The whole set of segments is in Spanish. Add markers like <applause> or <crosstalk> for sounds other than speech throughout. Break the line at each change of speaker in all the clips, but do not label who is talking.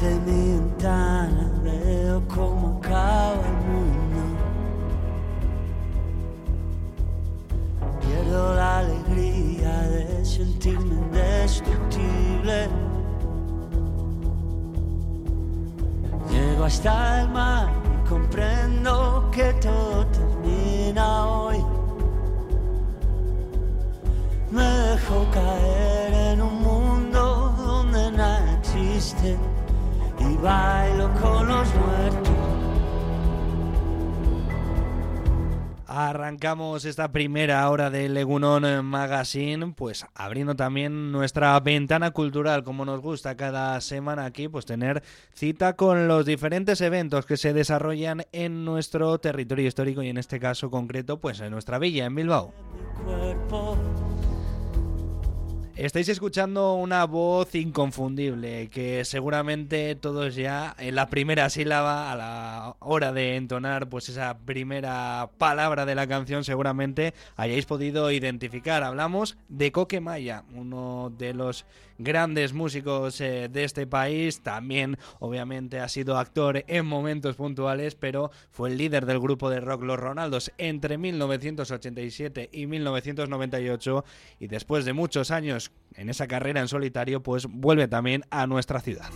Desde mi ventana veo cómo acaba el mundo. Pierdo la alegría de sentirme indestructible. Llego hasta el mar y comprendo que todo termina hoy. Me dejo caer en un mundo donde nada existe bailo con los muertos.
Arrancamos esta primera hora de Legunon Magazine, pues abriendo también nuestra ventana cultural, como nos gusta cada semana aquí, pues tener cita con los diferentes eventos que se desarrollan en nuestro territorio histórico y en este caso concreto, pues en nuestra villa, en Bilbao.
cuerpo.
Estáis escuchando una voz inconfundible que seguramente todos ya en la primera sílaba a la hora de entonar pues esa primera palabra de la canción seguramente hayáis podido identificar. Hablamos de Coque Maya, uno de los grandes músicos eh, de este país, también obviamente ha sido actor en momentos puntuales, pero fue el líder del grupo de rock Los Ronaldos entre 1987 y 1998 y después de muchos años en esa carrera en solitario, pues vuelve también a nuestra ciudad.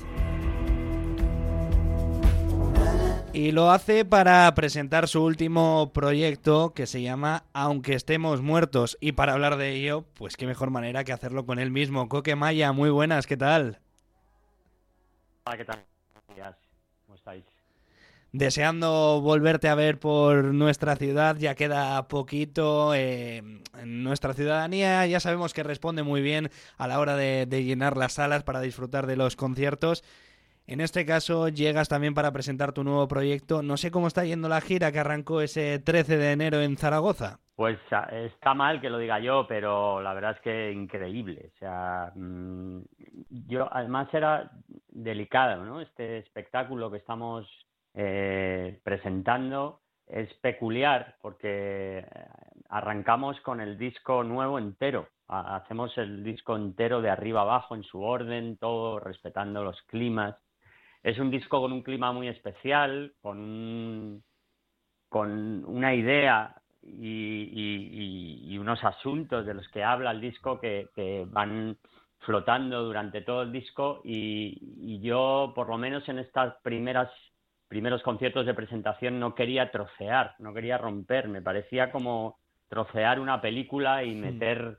Y lo hace para presentar su último proyecto que se llama Aunque estemos muertos. Y para hablar de ello, pues qué mejor manera que hacerlo con él mismo. Coque Maya, muy buenas, ¿qué tal?
Hola, ¿qué tal? ¿Cómo estáis?
Deseando volverte a ver por nuestra ciudad, ya queda poquito. eh, nuestra ciudadanía ya sabemos que responde muy bien a la hora de, de llenar las salas para disfrutar de los conciertos. En este caso llegas también para presentar tu nuevo proyecto. No sé cómo está yendo la gira que arrancó ese 13 de enero en Zaragoza.
Pues a- está mal que lo diga yo, pero la verdad es que increíble. O sea, mm, yo además era delicado, ¿no? Este espectáculo que estamos eh, presentando es peculiar porque eh, arrancamos con el disco nuevo entero. Ha- Hacemos el disco entero de arriba abajo en su orden, todo respetando los climas. Es un disco con un clima muy especial, con un- con una idea y, y- y- y unos asuntos de los que habla el disco que, que van flotando durante todo el disco y, y yo por lo menos en estas primeras primeros conciertos de presentación no quería trocear, no quería romper, me parecía como trocear una película y meter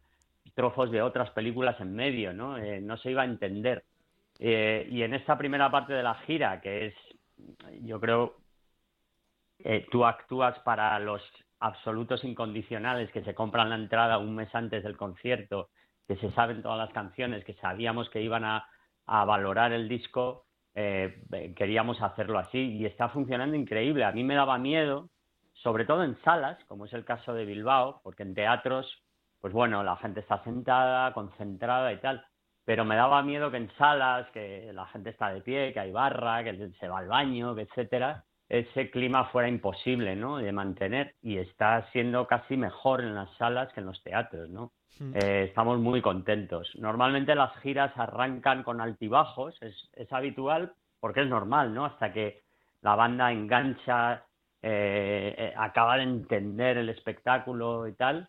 trozos de otras películas en medio, ¿no? Eh, no se iba a entender. Eh, y en esta primera parte de la gira, que es, yo creo, eh, tú actúas para los absolutos incondicionales que se compran la entrada un mes antes del concierto, que se saben todas las canciones, que sabíamos que iban a, valorar el disco, eh, queríamos hacerlo así y está funcionando increíble. A mí me daba miedo, sobre todo en salas, como es el caso de Bilbao, porque en teatros, pues bueno, la gente está sentada, concentrada y tal, pero me daba miedo que en salas, que la gente está de pie, que hay barra, que se va al baño, etcétera, ese clima fuera imposible, ¿no? De mantener y está siendo casi mejor en las salas que en los teatros, ¿no? Eh, estamos muy contentos. Normalmente las giras arrancan con altibajos, es, es habitual porque es normal, ¿no? Hasta que la banda engancha, eh, eh, acaba de entender el espectáculo y tal.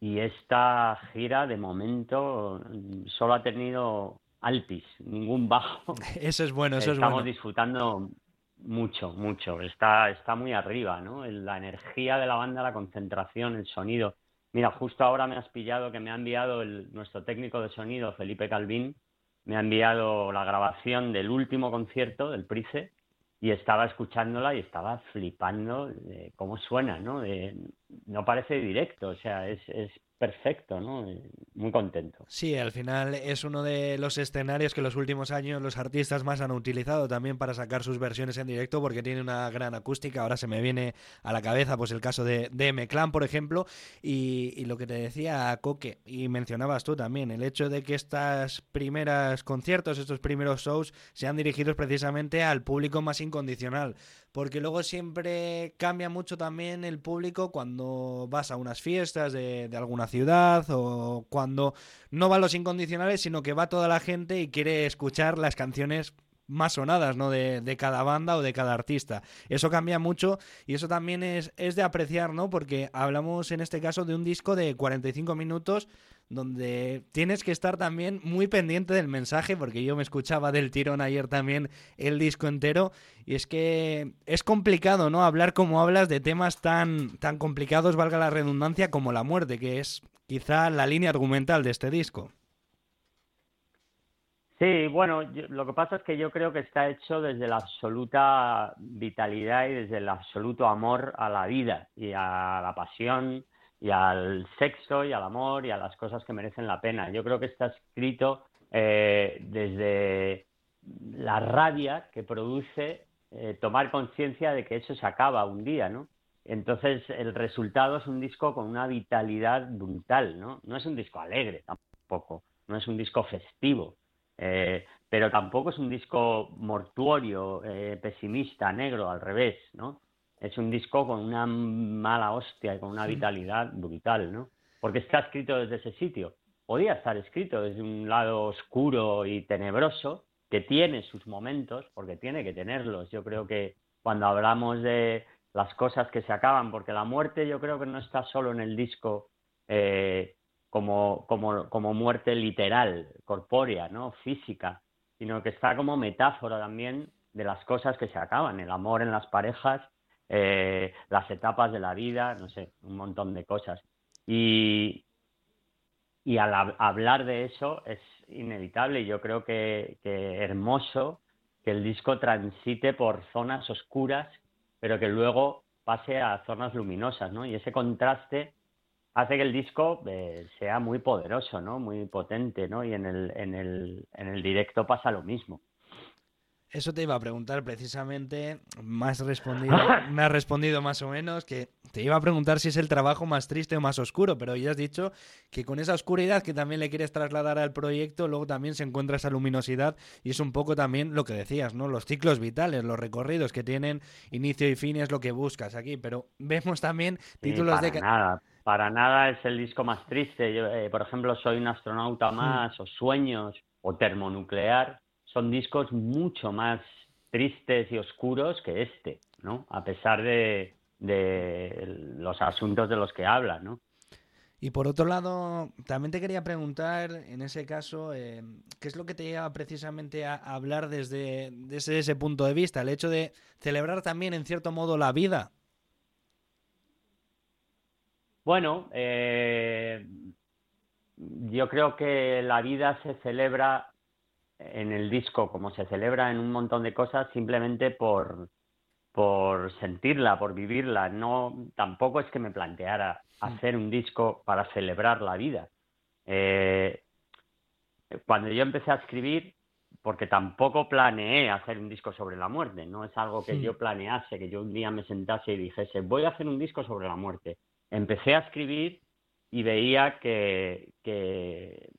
Y esta gira, de momento, mm, solo ha tenido altis, ningún bajo. <laughs>
Eso es bueno, eso es
Estamos
bueno.
disfrutando mucho, mucho. Está, está muy arriba, ¿no? La energía de la banda, la concentración, el sonido. Mira, justo ahora me has pillado que me ha enviado el, nuestro técnico de sonido, Felipe Calvín, me ha enviado la grabación del último concierto del Price y estaba escuchándola y estaba flipando de cómo suena, ¿no? De- no parece directo, o sea, es, es perfecto, ¿no? Muy contento.
Sí, al final es uno de los escenarios que los últimos años los artistas más han utilizado también para sacar sus versiones en directo porque tiene una gran acústica. Ahora se me viene a la cabeza pues el caso de, de M-Clan, por ejemplo, y, y lo que te decía Coque, y mencionabas tú también, el hecho de que estas primeras conciertos, estos primeros shows, sean dirigidos precisamente al público más incondicional. Porque luego siempre cambia mucho también el público cuando vas a unas fiestas de, de alguna ciudad o cuando no van los incondicionales, sino que va toda la gente y quiere escuchar las canciones más sonadas, ¿no? De, de, cada banda o de cada artista. Eso cambia mucho y eso también es, es de apreciar, ¿no? Porque hablamos en este caso de un disco de 45 minutos donde tienes que estar también muy pendiente del mensaje, porque yo me escuchaba del tirón ayer también el disco entero, y es que es complicado, ¿no? Hablar como hablas de temas tan, tan complicados, valga la redundancia, como la muerte, que es quizá la línea argumental de este disco.
Sí, bueno, lo que pasa es que yo creo que está hecho desde la absoluta vitalidad y desde el absoluto amor a la vida y a la pasión y al sexo y al amor y a las cosas que merecen la pena. Yo creo que está escrito eh, desde la rabia que produce eh, tomar conciencia de que eso se acaba un día, ¿no? Entonces el resultado es un disco con una vitalidad brutal, ¿no? No es un disco alegre tampoco, no es un disco festivo, eh, pero tampoco es un disco mortuorio, pesimista, negro, al revés, ¿no? Es un disco con una mala hostia y con una vitalidad brutal, ¿no? Porque está escrito desde ese sitio. Podía estar escrito desde un lado oscuro y tenebroso, que tiene sus momentos, porque tiene que tenerlos. Yo creo que cuando hablamos de las cosas que se acaban, porque la muerte yo creo que no está solo en el disco eh, como, como, como muerte literal, corpórea, ¿no? física, sino que está como metáfora también de las cosas que se acaban, el amor en las parejas eh, las etapas de la vida, no sé, un montón de cosas. Y, y al hablar de eso es inevitable. Yo creo que, que hermoso que el disco transite por zonas oscuras, pero que luego pase a zonas luminosas, ¿no? Y ese contraste hace que el disco eh, sea muy poderoso, ¿no? Muy potente, ¿no? Y en el, en el, en el directo pasa lo mismo.
Eso te iba a preguntar precisamente, más respondido, <laughs> me has respondido más o menos, que te iba a preguntar si es el trabajo más triste o más oscuro, pero ya has dicho que con esa oscuridad que también le quieres trasladar al proyecto, luego también se encuentra esa luminosidad y es un poco también lo que decías, ¿no? Los ciclos vitales, los recorridos que tienen inicio y fin es lo que buscas aquí, pero vemos también títulos
de... Nada. Para nada es el disco más triste. Yo, eh, por ejemplo, Soy un astronauta más, o Sueños, o Termonuclear son discos mucho más tristes y oscuros que este, ¿no? A pesar de, los asuntos de los que habla, ¿no?
Y por otro lado, también te quería preguntar, en ese caso, eh, ¿qué es lo que te lleva precisamente a hablar desde, ese punto de vista? El hecho de celebrar también, en cierto modo, la vida.
Bueno, eh, yo creo que la vida se celebra en el disco, como se celebra en un montón de cosas, simplemente por, por sentirla, por vivirla. No, tampoco es que me planteara hacer un disco para celebrar la vida. Eh, cuando yo empecé a escribir, porque tampoco planeé hacer un disco sobre la muerte, no es algo que yo planease, que yo un día me sentase y dijese, voy a hacer un disco sobre la muerte. Empecé a escribir y veía que,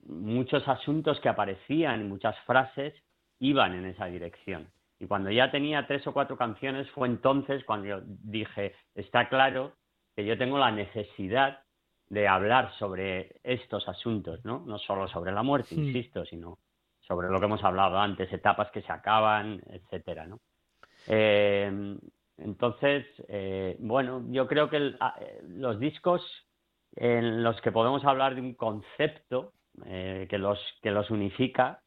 muchos asuntos que aparecían, muchas frases, iban en esa dirección. Y cuando ya tenía tres o cuatro canciones fue entonces cuando yo dije, está claro que yo tengo la necesidad de hablar sobre estos asuntos, ¿no? No solo sobre la muerte, insisto, sino sobre lo que hemos hablado antes, etapas que se acaban, etcétera, ¿no? Eh, entonces, eh, bueno, yo creo que ah, eh, los discos en los que podemos hablar de un concepto eh, que, los, que los unifica,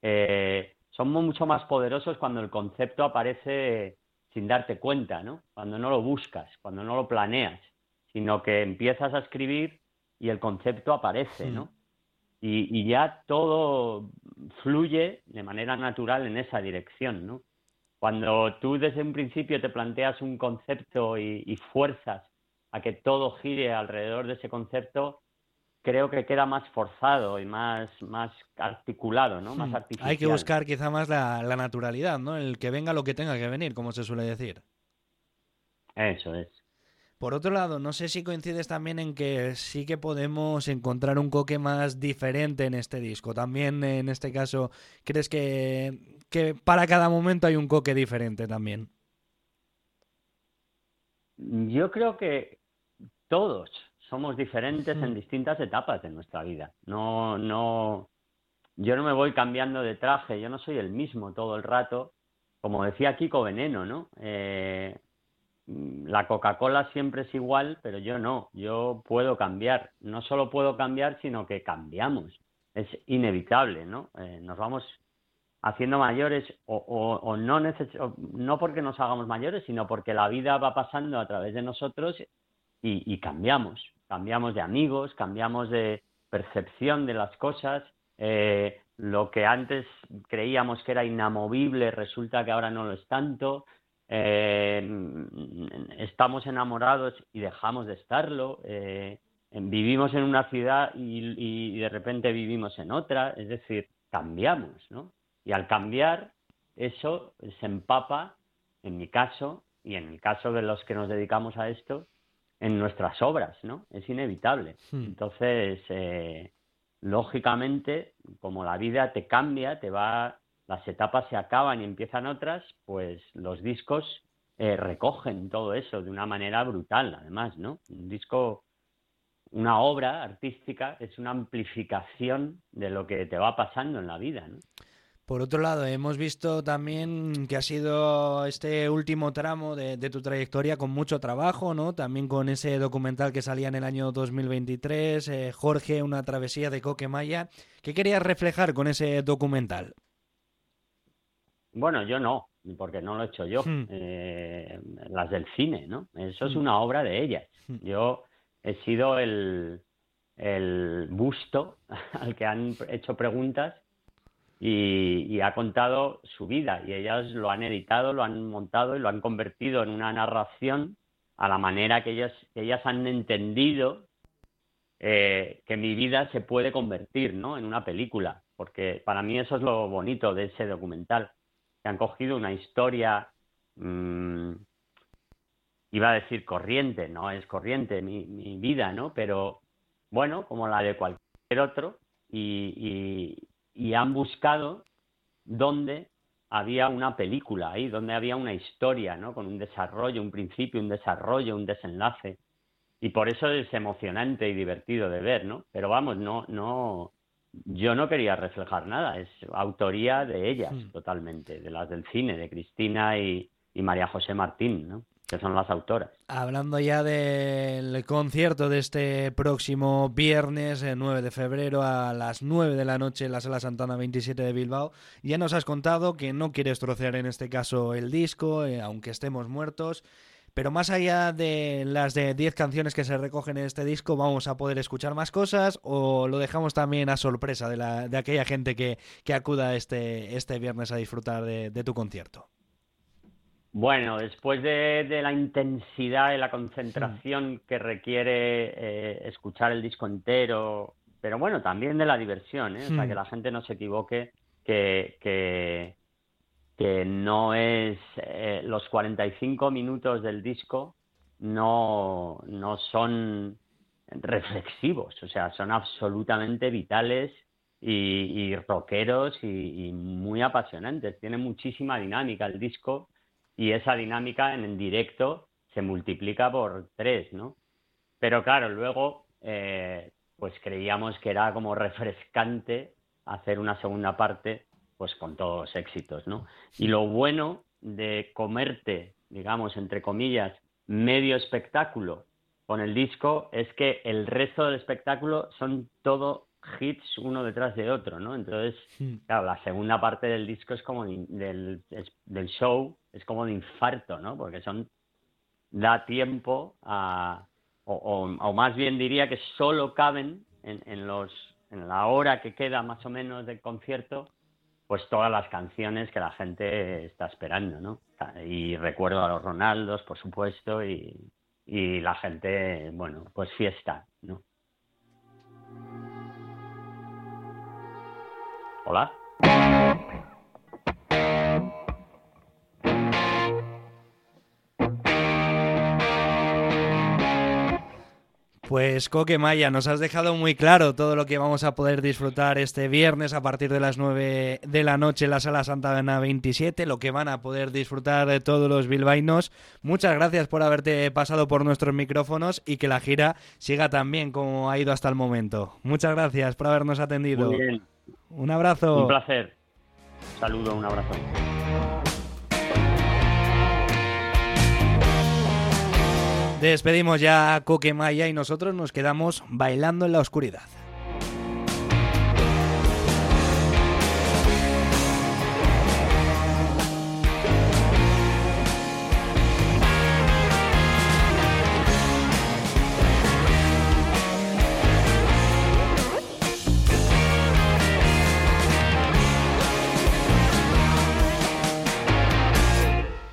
eh, son mucho más poderosos cuando el concepto aparece sin darte cuenta, ¿no? Cuando no lo buscas, cuando no lo planeas, sino que empiezas a escribir y el concepto aparece, ¿no? Y, ya todo fluye de manera natural en esa dirección, ¿no? Cuando tú desde un principio te planteas un concepto y fuerzas a que todo gire alrededor de ese concepto, creo que queda más forzado y más, más articulado, ¿no? Más
hmm. artificial. Hay que buscar quizá más la, naturalidad, ¿no? El que venga lo que tenga que venir, como se suele decir.
Eso es.
Por otro lado, no sé si coincides también en que sí que podemos encontrar un coque más diferente en este disco. También en este caso, ¿crees que, que para cada momento hay un coque diferente también?
Yo creo que, todos somos diferentes en distintas etapas de nuestra vida. No, no, yo no me voy cambiando de traje, yo no soy el mismo todo el rato, como decía Kiko Veneno, ¿no? Eh, la Coca-Cola siempre es igual, pero yo no, yo puedo cambiar, no solo puedo cambiar, sino que cambiamos, es inevitable, ¿no? Eh, nos vamos haciendo mayores o, no, no porque nos hagamos mayores, sino porque la vida va pasando a través de nosotros y, cambiamos, cambiamos de amigos, cambiamos de percepción de las cosas, eh, lo que antes creíamos que era inamovible resulta que ahora no lo es tanto, eh, estamos enamorados y dejamos de estarlo, eh, vivimos en una ciudad y, de repente vivimos en otra, es decir, cambiamos, ¿no? Y al cambiar, eso se empapa, en mi caso, y en el caso de los que nos dedicamos a esto, en nuestras obras, ¿no? Es inevitable. Hmm. Entonces, eh, lógicamente, como la vida te cambia, te va, las etapas se acaban y empiezan otras, pues los discos eh, recogen todo eso de una manera brutal, además, ¿no? Un disco, una obra artística es una amplificación de lo que te va pasando en la vida, ¿no?
Por otro lado, hemos visto también que ha sido este último tramo de, tu trayectoria con mucho trabajo, ¿no? También con ese documental que salía en el año 2023, eh, Jorge, una travesía de Coquemaya. ¿Qué querías reflejar con ese documental?
Bueno, yo no, porque no lo he hecho yo. Hmm. Eh, las del cine, ¿no? Eso es hmm. una obra de ellas. Hmm. Yo he sido el, el busto <laughs> al que han hecho preguntas y, ha contado su vida y ellas lo han editado, lo han montado y lo han convertido en una narración a la manera que ellas, ellas han entendido eh, que mi vida se puede convertir ¿no? en una película, porque para mí eso es lo bonito de ese documental, que han cogido una historia, mmm, iba a decir corriente, no es corriente mi, mi vida, ¿no? pero bueno, como la de cualquier otro, y han buscado dónde había una película ahí, donde había una historia, ¿no? Con un desarrollo, un principio, un desarrollo, un desenlace. Y por eso es emocionante y divertido de ver, ¿no? Pero vamos, no, no, yo no quería reflejar nada, es autoría de ellas hmm. totalmente, de las del cine, de Cristina y, y María José Martín, ¿no? Que son las autoras.
Hablando ya del concierto de este próximo viernes, el 9 de febrero, a las 9 de la noche en la Sala Santana 27 de Bilbao, ya nos has contado que no quieres trocear en este caso el disco, eh, aunque estemos muertos. Pero más allá de las de 10 canciones que se recogen en este disco, ¿vamos a poder escuchar más cosas o lo dejamos también a sorpresa de, la, de aquella gente que, que acuda este, este viernes a disfrutar de tu concierto?
Bueno, después de, la intensidad y la concentración que requiere eh, escuchar el disco entero, pero bueno, también de la diversión, ¿eh? o sea, que la gente no se equivoque, que, que, que no es eh, los 45 minutos del disco no, no son reflexivos, o sea, son absolutamente vitales y, y rockeros y, y muy apasionantes. Tiene muchísima dinámica el disco y esa dinámica en, directo se multiplica por tres, ¿no? Pero claro, luego eh, pues creíamos que era como refrescante hacer una segunda parte pues con todos los éxitos, ¿no? Y lo bueno de comerte, digamos, entre comillas, medio espectáculo con el disco es que el resto del espectáculo son todo hits uno detrás de otro, ¿no? Entonces, hmm. claro, la segunda parte del disco es como del, del show, es como de infarto, ¿no? Porque son da tiempo a o, más bien diría que solo caben en, en los en la hora que queda más o menos del concierto pues todas las canciones que la gente está esperando, ¿no? Y recuerdo a los Ronaldos, por supuesto, y, y la gente, bueno, pues fiesta, ¿no? Hola.
Pues Coque Maya, nos has dejado muy claro todo lo que vamos a poder disfrutar este viernes a partir de las 9 de la noche en la Sala Santa Ana 27, lo que van a poder disfrutar de todos los bilbainos. Muchas gracias por haberte pasado por nuestros micrófonos y que la gira siga tan bien como ha ido hasta el momento. Muchas gracias por habernos atendido.
Muy bien.
Un abrazo.
Un placer. saludo, un abrazo.
Despedimos ya a Coquemaya y nosotros nos quedamos bailando en la oscuridad.